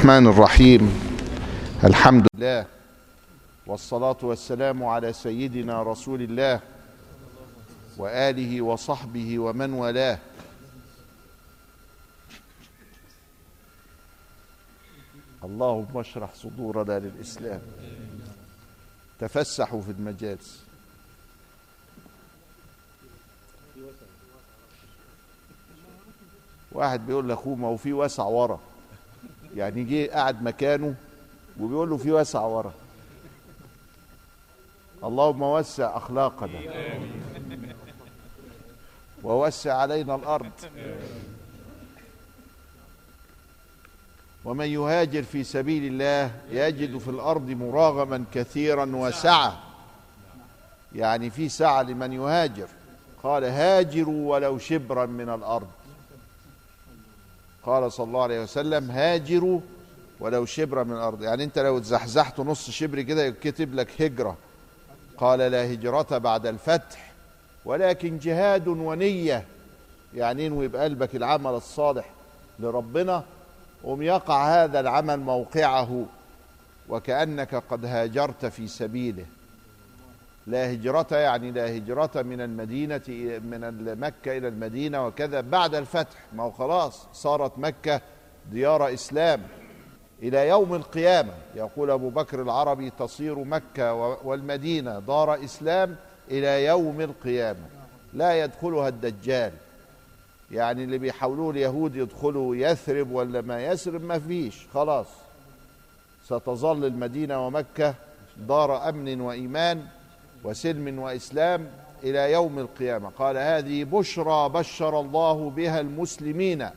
الرحمن الرحيم. الحمد لله والصلاة والسلام على سيدنا رسول الله وآله وصحبه ومن والاه. اللهم اشرح صدورنا للإسلام. تفسحوا في المجالس. واحد بيقول لأخوه ما هو في وسع ورا. يعني جه قعد مكانه وبيقول له في وسع ورا. اللهم وسع أخلاقنا. ووسع علينا الأرض. ومن يهاجر في سبيل الله يجد في الأرض مراغما كثيرا وسعة. يعني في سعة لمن يهاجر. قال هاجروا ولو شبرا من الأرض. قال صلى الله عليه وسلم هاجروا ولو شبرا من الأرض. يعني أنت لو اتزحزحت نص شبر كده يكتب لك هجرة. قال لا هجرة بعد الفتح ولكن جهاد ونية. يعني انوي بقلبك العمل الصالح لربنا. قم يقع هذا العمل موقعه وكأنك قد هاجرت في سبيله. لا هجرة يعني لا هجرة من المدينة من مكة إلى المدينة وكذا. بعد الفتح ما هو خلاص صارت مكة ديار إسلام. إلى يوم القيامة يقول أبو بكر العربي تصير مكة والمدينة دار إسلام إلى يوم القيامة. لا يدخلها الدجال. يعني اللي بيحاولوا اليهود يدخلوا يثرب ولا ما يثرب؟ ما فيش. خلاص. ستظل المدينة ومكة دار أمن وإيمان. وسلم وإسلام إلى يوم القيامة. قال هذه بشرى بشر الله بها المسلمين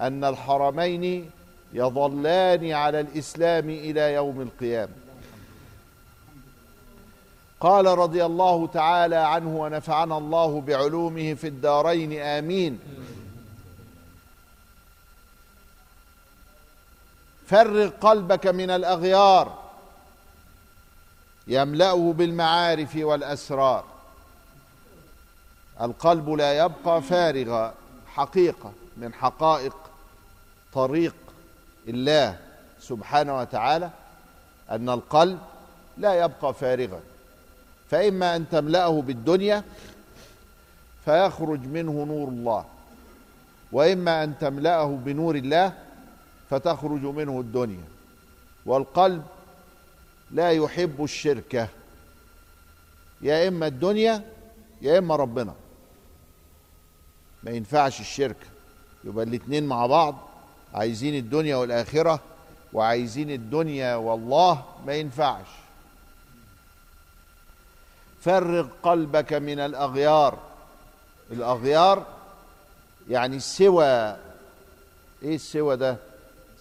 أن الحرمين يظلان على الإسلام إلى يوم القيامة. قال رضي الله تعالى عنه ونفعنا الله بعلومه في الدارين. آمين. فرغ قلبك من الأغيار. يملأه بالمعارف والأسرار. القلب لا يبقى فارغا حقيقة من حقائق طريق الله سبحانه وتعالى أن القلب لا يبقى فارغا فإما أن تملأه بالدنيا فيخرج منه نور الله وإما أن تملأه بنور الله فتخرج منه الدنيا. والقلب لا يحب الشركة يا إما الدنيا يا إما ربنا. ما ينفعش الشركة يبقى الاتنين مع بعض عايزين الدنيا والآخرة وعايزين الدنيا والله ما ينفعش. فرغ قلبك من الأغيار. الأغيار يعني السوى إيه السوى ده؟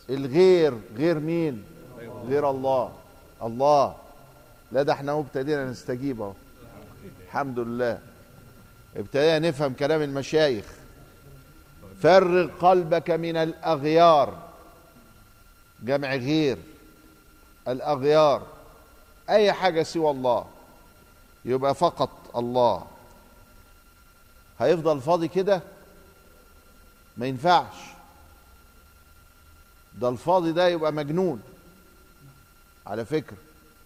الغير. غير مين؟ غير الله. الله. لا ده إحنا ابتدينا نستجيب اهو. الحمد لله. ابتدينا نفهم كلام المشايخ. فرغ قلبك من الأغيار. جمع غير. الأغيار. أي حاجة سوى الله. يبقى فقط الله. هيفضل فاضي كده؟ ما ينفعش. ده الفاضي ده يبقى مجنون. على فكرة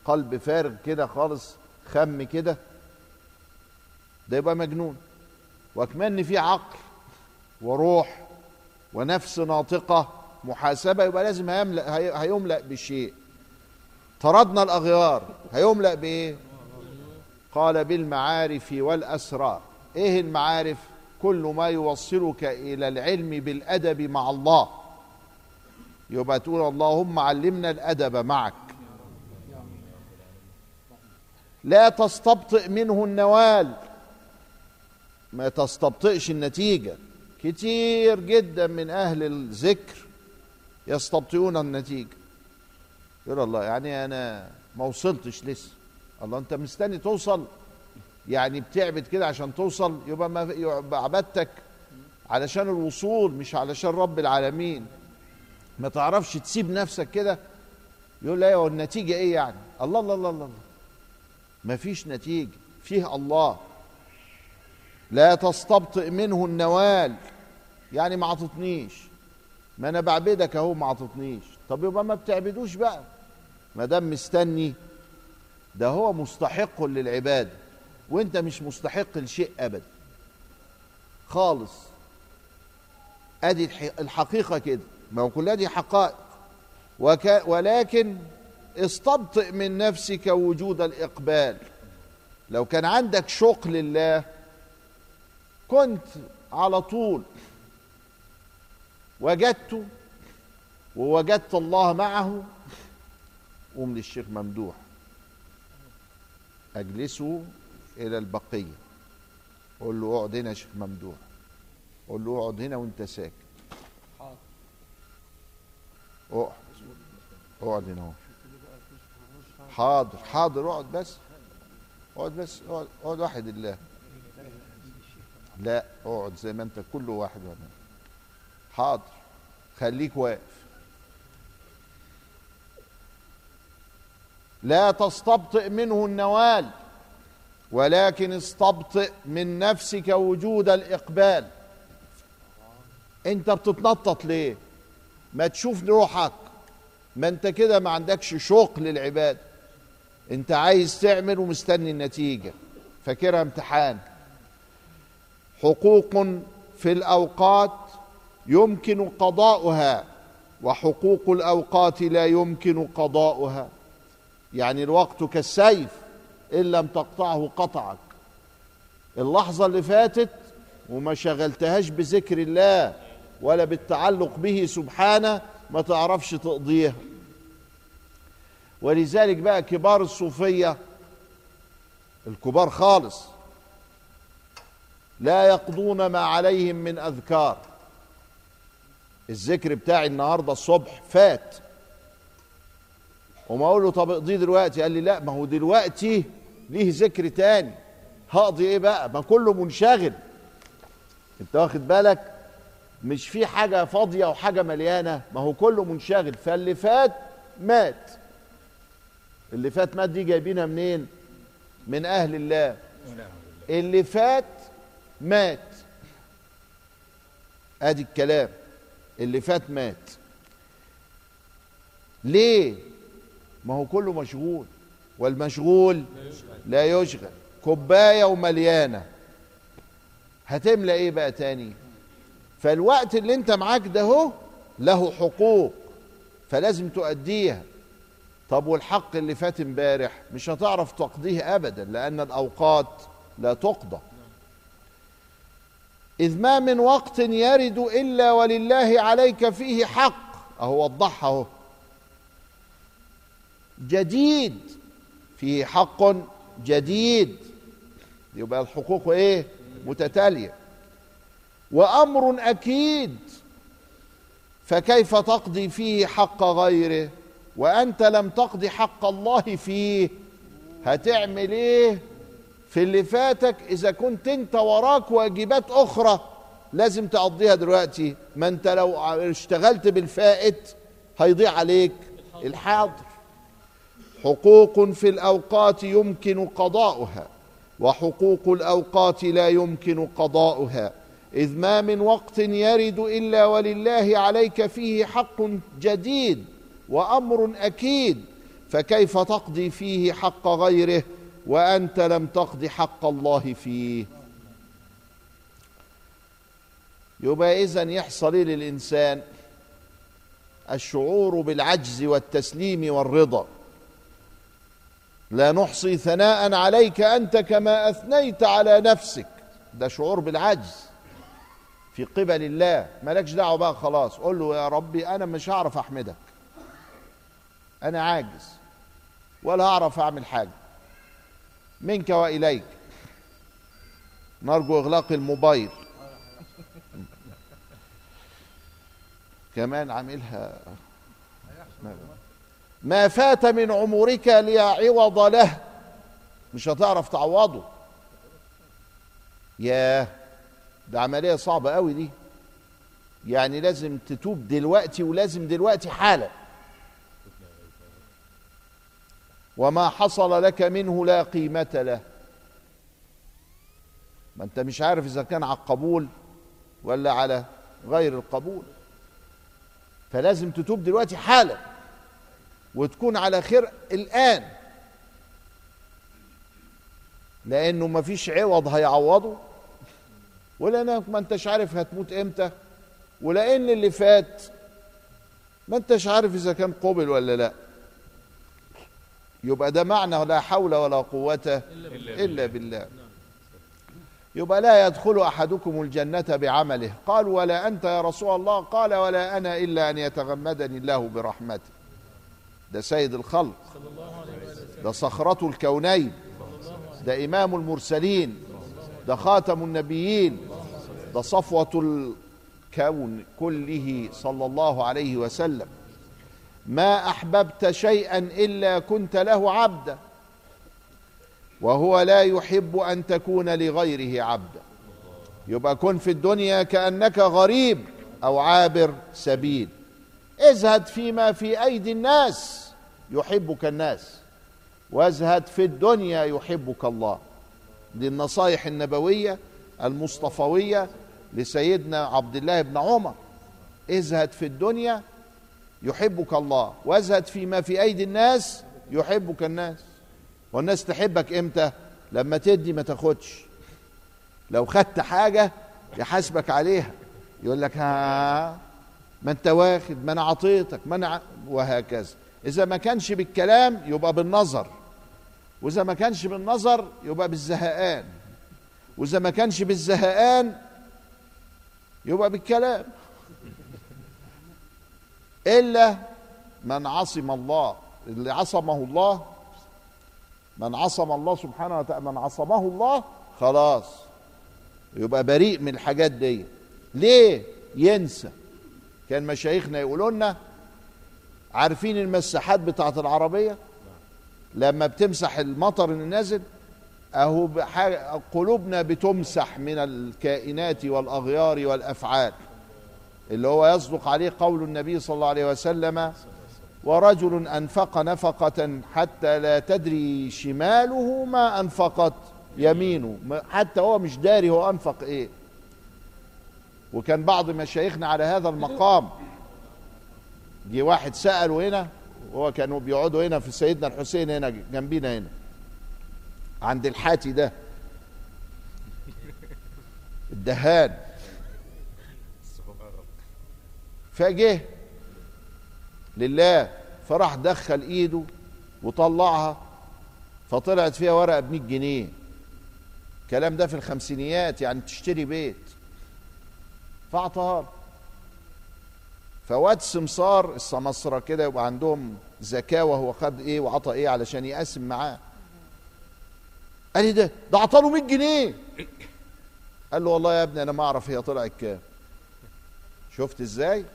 قلب فارغ كده خالص خم كده ده يبقى مجنون. وكمان في عقل وروح ونفس ناطقة محاسبة يبقى لازم هيملأ هيملأ بشيء. طردنا الأغيار هيملأ بإيه؟ قال بالمعارف والأسرار إيه المعارف؟ كل ما يوصلك إلى العلم بالأدب مع الله. يبقى تقول اللهم علمنا الأدب معك. لا تستبطئ منه النوال. ما تستبطئش النتيجة. كتير جدا من أهل الذكر يستبطئون النتيجة. يقول الله يعني أنا ما وصلتش لسه. الله أنت مستني توصل؟ يعني بتعبد كده عشان توصل؟ يبقى ما يبقى عبادتك علشان الوصول مش علشان رب العالمين. ما تعرفش تسيب نفسك كده؟ يقول لا هو النتيجة إيه يعني؟ الله الله الله الله. ما فيش نتيجة. فيه الله. لا تستبطئ منه النوال. يعني ما عطتنيش. ما أنا بعبدك أهو ما عطتنيش. طب يبقى ما بتعبدوش بقى. ما دام مستني. ده هو مستحق للعبادة. وأنت مش مستحق لشيء ابدا. خالص. أدي الحقيقة كده. ما هو كلها دي حقائق. ولكن استبطئ من نفسك وجود الإقبال. لو كان عندك شوق لله كنت على طول وجدته ووجدت الله معه قوم للشيخ ممدوح. أجلسه إلى البقية. قول له اقعد هنا يا شيخ ممدوح. قول له اقعد هنا وانت ساكت. اقعد. اقعد هنا اهو. حاضر حاضر اقعد بس اقعد بس اقعد اقعد واحد الله. لا اقعد زي ما انت كل واحد وأنا. حاضر خليك واقف. لا تستبطئ منه النوال ولكن استبطئ من نفسك وجود الإقبال. انت بتتنطط ليه؟ ما تشوف روحك. ما انت كده ما عندكش شوق للعباد انت عايز تعمل ومستني النتيجة. فاكرها امتحان. حقوق في الأوقات يمكن قضاؤها وحقوق الأوقات لا يمكن قضاؤها. يعني الوقت كالسيف إن لم تقطعه قطعك. اللحظة اللي فاتت وما شغلتهاش بذكر الله ولا بالتعلق به سبحانه ما تعرفش تقضيها. ولذلك بقى كبار الصوفية الكبار خالص لا يقضون ما عليهم من أذكار. الذكر بتاعي النهارده الصبح فات. وما أقول له طب اقضيه دلوقتي؟ قال لي لا ما هو دلوقتي ليه ذكر تاني. هقضي إيه بقى؟ ما كله منشغل. أنت واخد بالك؟ مش في حاجة فاضية وحاجة مليانة. ما هو كله منشغل. فاللي فات مات. اللي فات مات دي جايبينها منين؟ من أهل الله. اللي فات مات. أدي الكلام. اللي فات مات. ليه؟ ما هو كله مشغول. والمشغول لا يشغل. كوباية ومليانة. هتملى إيه بقى تاني؟ فالوقت اللي أنت معاك ده له حقوق. فلازم تؤديها. طب والحق اللي فات امبارح مش هتعرف تقضيه ابدا لأن الأوقات لا تقضى. إذ ما من وقت يرد إلا ولله عليك فيه حق. أهو وضحها أهو. جديد. فيه حق جديد. يبقى الحقوق إيه؟ متتالية. وأمر أكيد. فكيف تقضي فيه حق غيره؟ وأنت لم تقضي حق الله فيه. هتعمل إيه في اللي فاتك؟ إذا كنت أنت وراك واجبات أخرى لازم تقضيها دلوقتي. ما أنت لو اشتغلت بالفائت هيضيع عليك الحاضر. حقوق في الأوقات يمكن قضاؤها وحقوق الأوقات لا يمكن قضاؤها. إذ ما من وقت يرد إلا ولله عليك فيه حق جديد. وأمر أكيد فكيف تقضي فيه حق غيره وأنت لم تقض حق الله فيه؟ يبقى اذا يحصل إيه للإنسان؟ الشعور بالعجز والتسليم والرضا. لا نحصي ثناء عليك أنت كما أثنيت على نفسك. ده شعور بالعجز. في قبل الله. مالكش دعوة بقى خلاص. قول له يا ربي أنا مش هعرف أحمدك. أنا عاجز ولا هعرف أعمل حاجة. منك وإليك. نرجو إغلاق الموبايل. كمان عاملها. ما فات من عمرك لا عوض له. مش هتعرف تعوضه. ياه ده عملية صعبة قوي دي. يعني لازم تتوب دلوقتي ولازم دلوقتي حالا. وما حصل لك منه لا قيمة له. ما انت مش عارف إذا كان على القبول ولا على غير القبول. فلازم تتوب دلوقتي حالا وتكون على خير الآن. لأنه مفيش عوض هيعوضه. ولأنك ما انتش عارف هتموت إمتى. ولأن اللي فات. ما انتش عارف إذا كان قبل ولا لا. يبقى ده معنى لا حول ولا قوة إلا بالله. يبقى لا يدخل أحدكم الجنة بعمله. قال ولا أنت يا رسول الله؟ قال ولا أنا إلا أن يتغمدني الله برحمته. ده سيد الخلق. ده صخرة الكونين. ده إمام المرسلين. ده خاتم النبيين. ده صفوة الكون كله صلى الله عليه وسلم. ما أحببت شيئا إلا كنت له عبدا وهو لا يحب أن تكون لغيره عبدا يبقى كن في الدنيا كأنك غريب أو عابر سبيل. ازهد فيما في أيدي الناس يحبك الناس وازهد في الدنيا يحبك الله. دي النصائح النبوية المصطفوية لسيدنا عبد الله بن عمر. ازهد في الدنيا يحبك الله. وازهد فيما في أيدي الناس يحبك الناس. والناس تحبك إمتى؟ لما تدي ما تاخدش. لو خدت حاجة يحاسبك عليها. يقول لك ها ما انت واخد ما أنا عطيتك ما أنا وهكذا. إذا ما كانش بالكلام يبقى بالنظر. وإذا ما كانش بالنظر يبقى بالزهقان. وإذا ما كانش بالزهقان يبقى بالكلام. إلا من عصم الله اللي عصمه الله من عصم الله سبحانه وتعالى من عصمه الله خلاص. يبقى بريء من الحاجات دي. ليه؟ ينسى. كان مشايخنا يقولوا لنا عارفين المساحات بتاعت العربية؟ لما بتمسح المطر اللي نازل أهو قلوبنا بتمسح من الكائنات والأغيار والأفعال. اللي هو يصدق عليه قول النبي صلى الله عليه وسلم ورجل أنفق نفقة حتى لا تدري شماله ما أنفقت يمينه. حتى هو مش داري هو أنفق إيه. وكان بعض مشايخنا على هذا المقام. جه واحد سأله هنا وهو كانوا بيقعدوا هنا في سيدنا الحسين هنا جنبينا هنا. عند الحاتي ده. الدهان. فجه لله فراح دخل إيده وطلعها فطلعت فيها ورقة ب 100 جنيه. الكلام ده في الخمسينيات يعني تشتري بيت. فاعطاها فواد سمسار السمسرة كده يبقى عندهم زكاة وهو خد إيه وعطى إيه علشان يقسم معاه. قال لي ده؟ ده عطاله 100 جنيه. قال له والله يا ابني أنا ما أعرف هي طلعت كام. شفت إزاي؟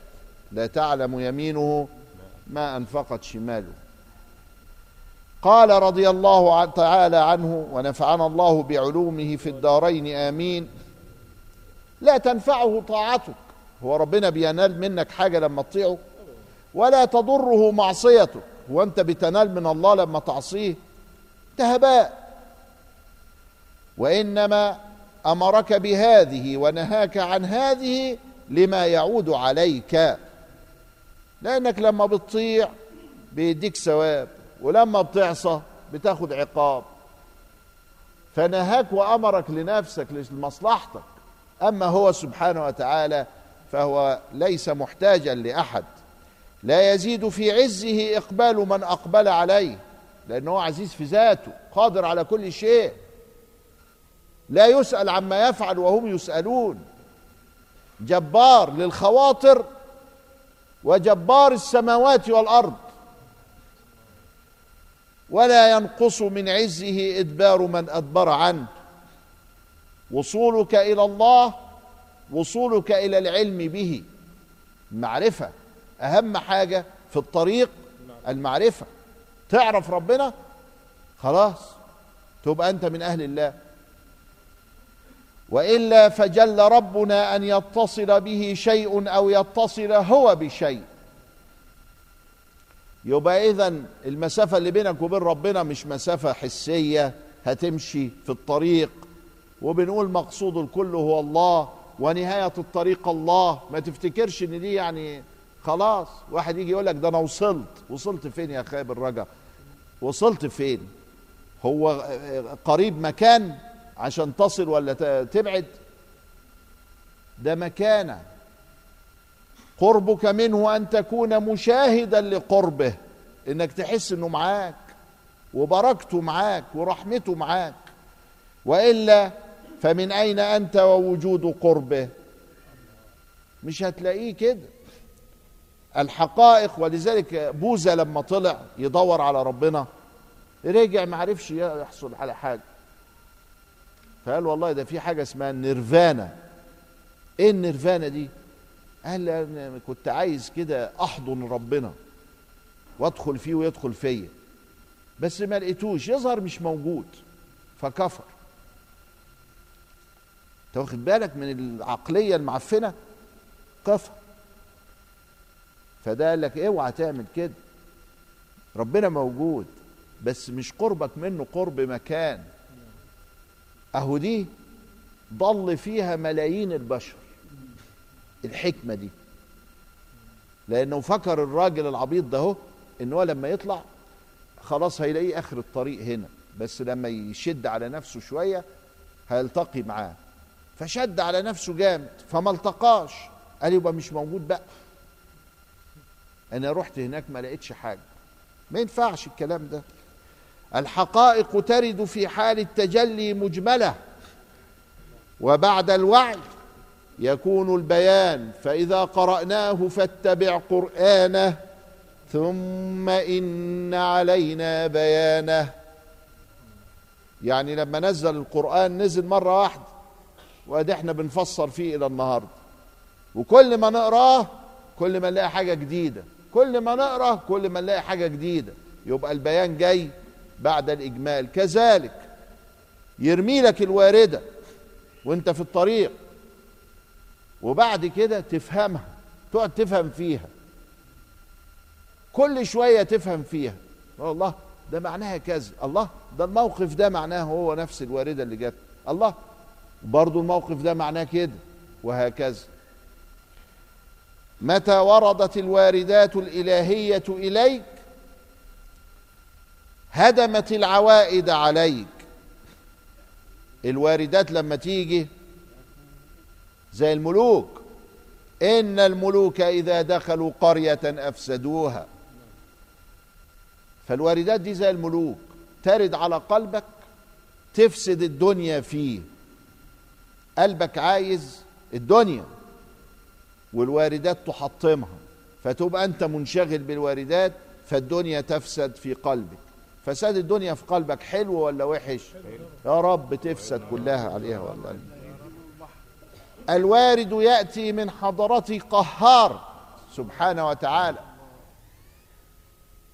لا تعلم يمينه ما أنفقت شماله. قال رضي الله تعالى عنه ونفعنا الله بعلومه في الدارين آمين. لا تنفعه طاعتك. هو ربنا بينال منك حاجة لما تطيعه ولا تضره معصيته هو أنت بتنال من الله لما تعصيه؟ تهباء. وإنما أمرك بهذه ونهاك عن هذه لما يعود عليك. لأنك لما بتطيع بيديك ثواب ولما بتعصى بتاخد عقاب. فنهاك وأمرك لنفسك لمصلحتك. أما هو سبحانه وتعالى فهو ليس محتاجا لأحد. لا يزيد في عزه إقبال من أقبل عليه لأنه عزيز في ذاته قادر على كل شيء. لا يسأل عما يفعل وهم يسألون. جبار للخواطر وجبار السماوات والأرض. ولا ينقص من عزه إدبار من أدبر عنه. وصولك إلى الله وصولك إلى العلم به. معرفه أهم حاجة في الطريق المعرفة. تعرف ربنا؟ خلاص. تبقى أنت من أهل الله. وإلا فجل ربنا أن يتصل به شيء أو يتصل هو بشيء. يبقى اذا المسافة اللي بينك وبين ربنا مش مسافة حسية هتمشي في الطريق. وبنقول مقصود الكل هو الله ونهاية الطريق الله. ما تفتكرش إن دي يعني خلاص واحد يجي يقول لك ده أنا وصلت. وصلت فين يا خايب الرجا؟ وصلت فين؟ هو قريب مكان عشان تصل ولا تبعد؟ ده مكانة. قربك منه أن تكون مشاهدا لقربه إنك تحس إنه معاك وبركته معاك ورحمته معاك. وإلا فمن أين أنت ووجود قربه؟ مش هتلاقيه كده. الحقائق ولذلك بوذا لما طلع يدور على ربنا رجع ما عرفش يحصل على حاجة. فقال والله ده في حاجة اسمها النيرفانا إيه النيرفانا دي؟ قال أنا كنت عايز كده أحضن ربنا وأدخل فيه ويدخل فيا. بس ما لقيتوش يظهر مش موجود فكفر. أنت واخد بالك من العقلية المعفنة؟ كفر. فده قال لك اوعى تعمل كده. ربنا موجود بس مش قربك منه قرب مكان. أهو دي ضل فيها ملايين البشر. الحكمة دي. لأنه فكر الراجل العبيط ده أهو إن هو لما يطلع خلاص هيلاقيه آخر الطريق هنا. بس لما يشد على نفسه شوية هيلتقي معاه. فشد على نفسه جامد فما التقاش. قال يبقى مش موجود بقى. أنا رحت هناك ما لقيتش حاجة. ما ينفعش الكلام ده. الحقائق ترد في حال التجلي مجملة وبعد الوعي يكون البيان فإذا قرأناه فاتبع قرآنه ثم إن علينا بيانه. يعني لما نزل القرآن نزل مرة واحدة وأدي إحنا بنفسر فيه إلى النهارده. وكل ما نقرأه كل ما نلاقي حاجة جديدة كل ما نقرا كل ما نلاقي حاجة جديدة. يبقى البيان جاي بعد الإجمال. كذلك يرمي لك الواردة وانت في الطريق وبعد كده تفهمها تقعد تفهم فيها. كل شوية تفهم فيها. الله ده معناها كذا. الله ده الموقف ده معناه هو نفس الواردة اللي جت. الله برضو الموقف ده معناه كده وهكذا. متى وردت الواردات الإلهية إليك؟ هدمت العوائد عليك. الواردات لما تيجي زي الملوك إن الملوك إذا دخلوا قرية أفسدوها. فالواردات دي زي الملوك ترد على قلبك تفسد الدنيا فيه. قلبك عايز الدنيا والواردات تحطمها فتبقى أنت منشغل بالواردات فالدنيا تفسد في قلبك. فساد الدنيا في قلبك حلو ولا وحش؟ يا رب تفسد كلها عليها والله. الوارد يأتي من حضرة قهار سبحانه وتعالى.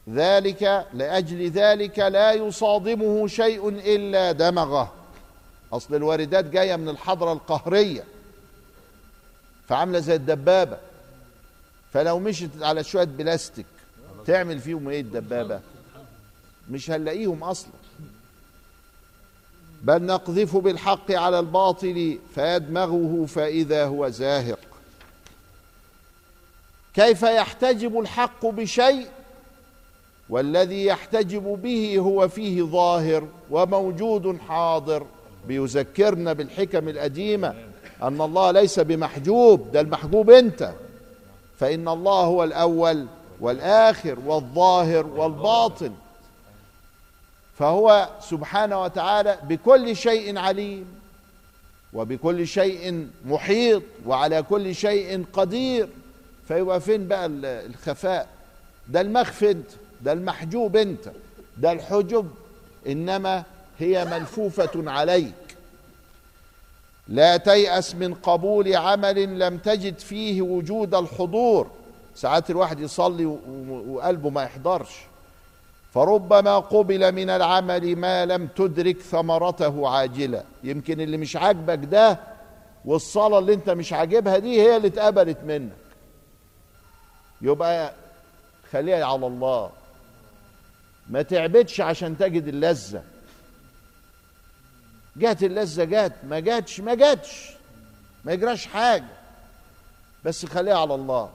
ذلك لأجل ذلك لا يصادمه شيء إلا دمغه. أصل الواردات جاية من الحضرة القهرية. فعاملة زي الدبابة. فلو مشت على شوية بلاستيك تعمل فيهم إيه الدبابة؟ مش هنلاقيهم أصلا. بل نقذف بالحق على الباطل فيدمغه فإذا هو زاهق. كيف يحتجب الحق بشيء؟ والذي يحتجب به هو فيه ظاهر وموجود حاضر. بيذكرنا بالحكم القديمه أن الله ليس بمحجوب. ده المحجوب أنت. فإن الله هو الأول والآخر والظاهر والباطن. فهو سبحانه وتعالى بكل شيء عليم وبكل شيء محيط وعلى كل شيء قدير. فيبقى فين بقى الخفاء. ده المخفي انت ده المحجوب انت ده الحجب. إنما هي ملفوفة عليك. لا تيأس من قبول عمل لم تجد فيه وجود الحضور. ساعات الواحد يصلي وقلبه ما يحضرش. فربما قبل من العمل ما لم تدرك ثمرته عاجلا يمكن اللي مش عاجبك ده والصلاة اللي انت مش عاجبها دي هي اللي اتقبلت منك. يبقى خليها على الله. ما تعبدش عشان تجد اللذة. جات اللذة جات ما جاتش ما جاتش. ما يجراش حاجة. بس خليها على الله.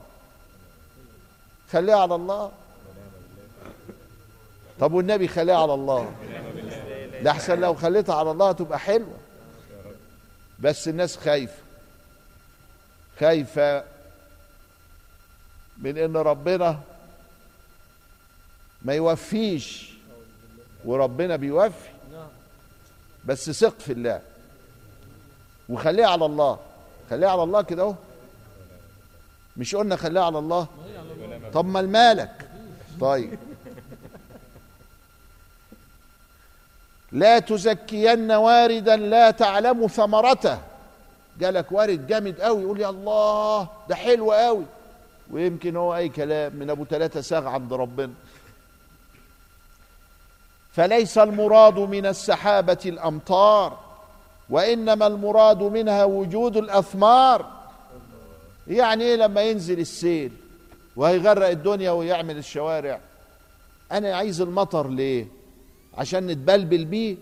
خليها على الله. طب والنبي خليها على الله؟ لحسن لو خليتها على الله تبقى حلوة. بس الناس خايفة. خايفة من إن ربنا ما يوفيش. وربنا بيوفي. بس ثق في الله. وخليها على الله. خليها على الله كده اهو. مش قلنا خليها على الله؟ طب ما المالك طيب. لا تزكين واردا لا تعلم ثمرته. جالك وارد جامد قوي يقول يا الله ده حلو قوي ويمكن هو أي كلام من أبو ثلاثة ساغ عند ربنا. فليس المراد من السحابة الأمطار وإنما المراد منها وجود الأثمار. يعني إيه لما ينزل السيل وهيغرق الدنيا ويعمل الشوارع؟ أنا عايز المطر ليه؟ عشان نتبلبل بيه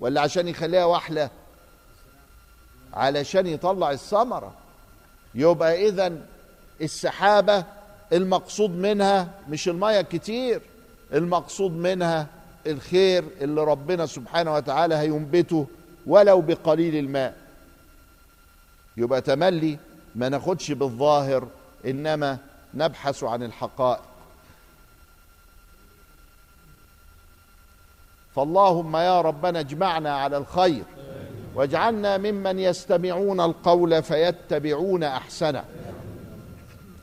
ولا عشان يخليها وحله علشان يطلع الثمرة. يبقى اذا السحابة المقصود منها مش المية كتير المقصود منها الخير اللي ربنا سبحانه وتعالى هينبته ولو بقليل الماء. يبقى تملي ما ناخدش بالظاهر إنما نبحث عن الحقائق. فاللهم يا ربنا اجمعنا على الخير واجعلنا ممن يستمعون القول فيتبعون أحسنه.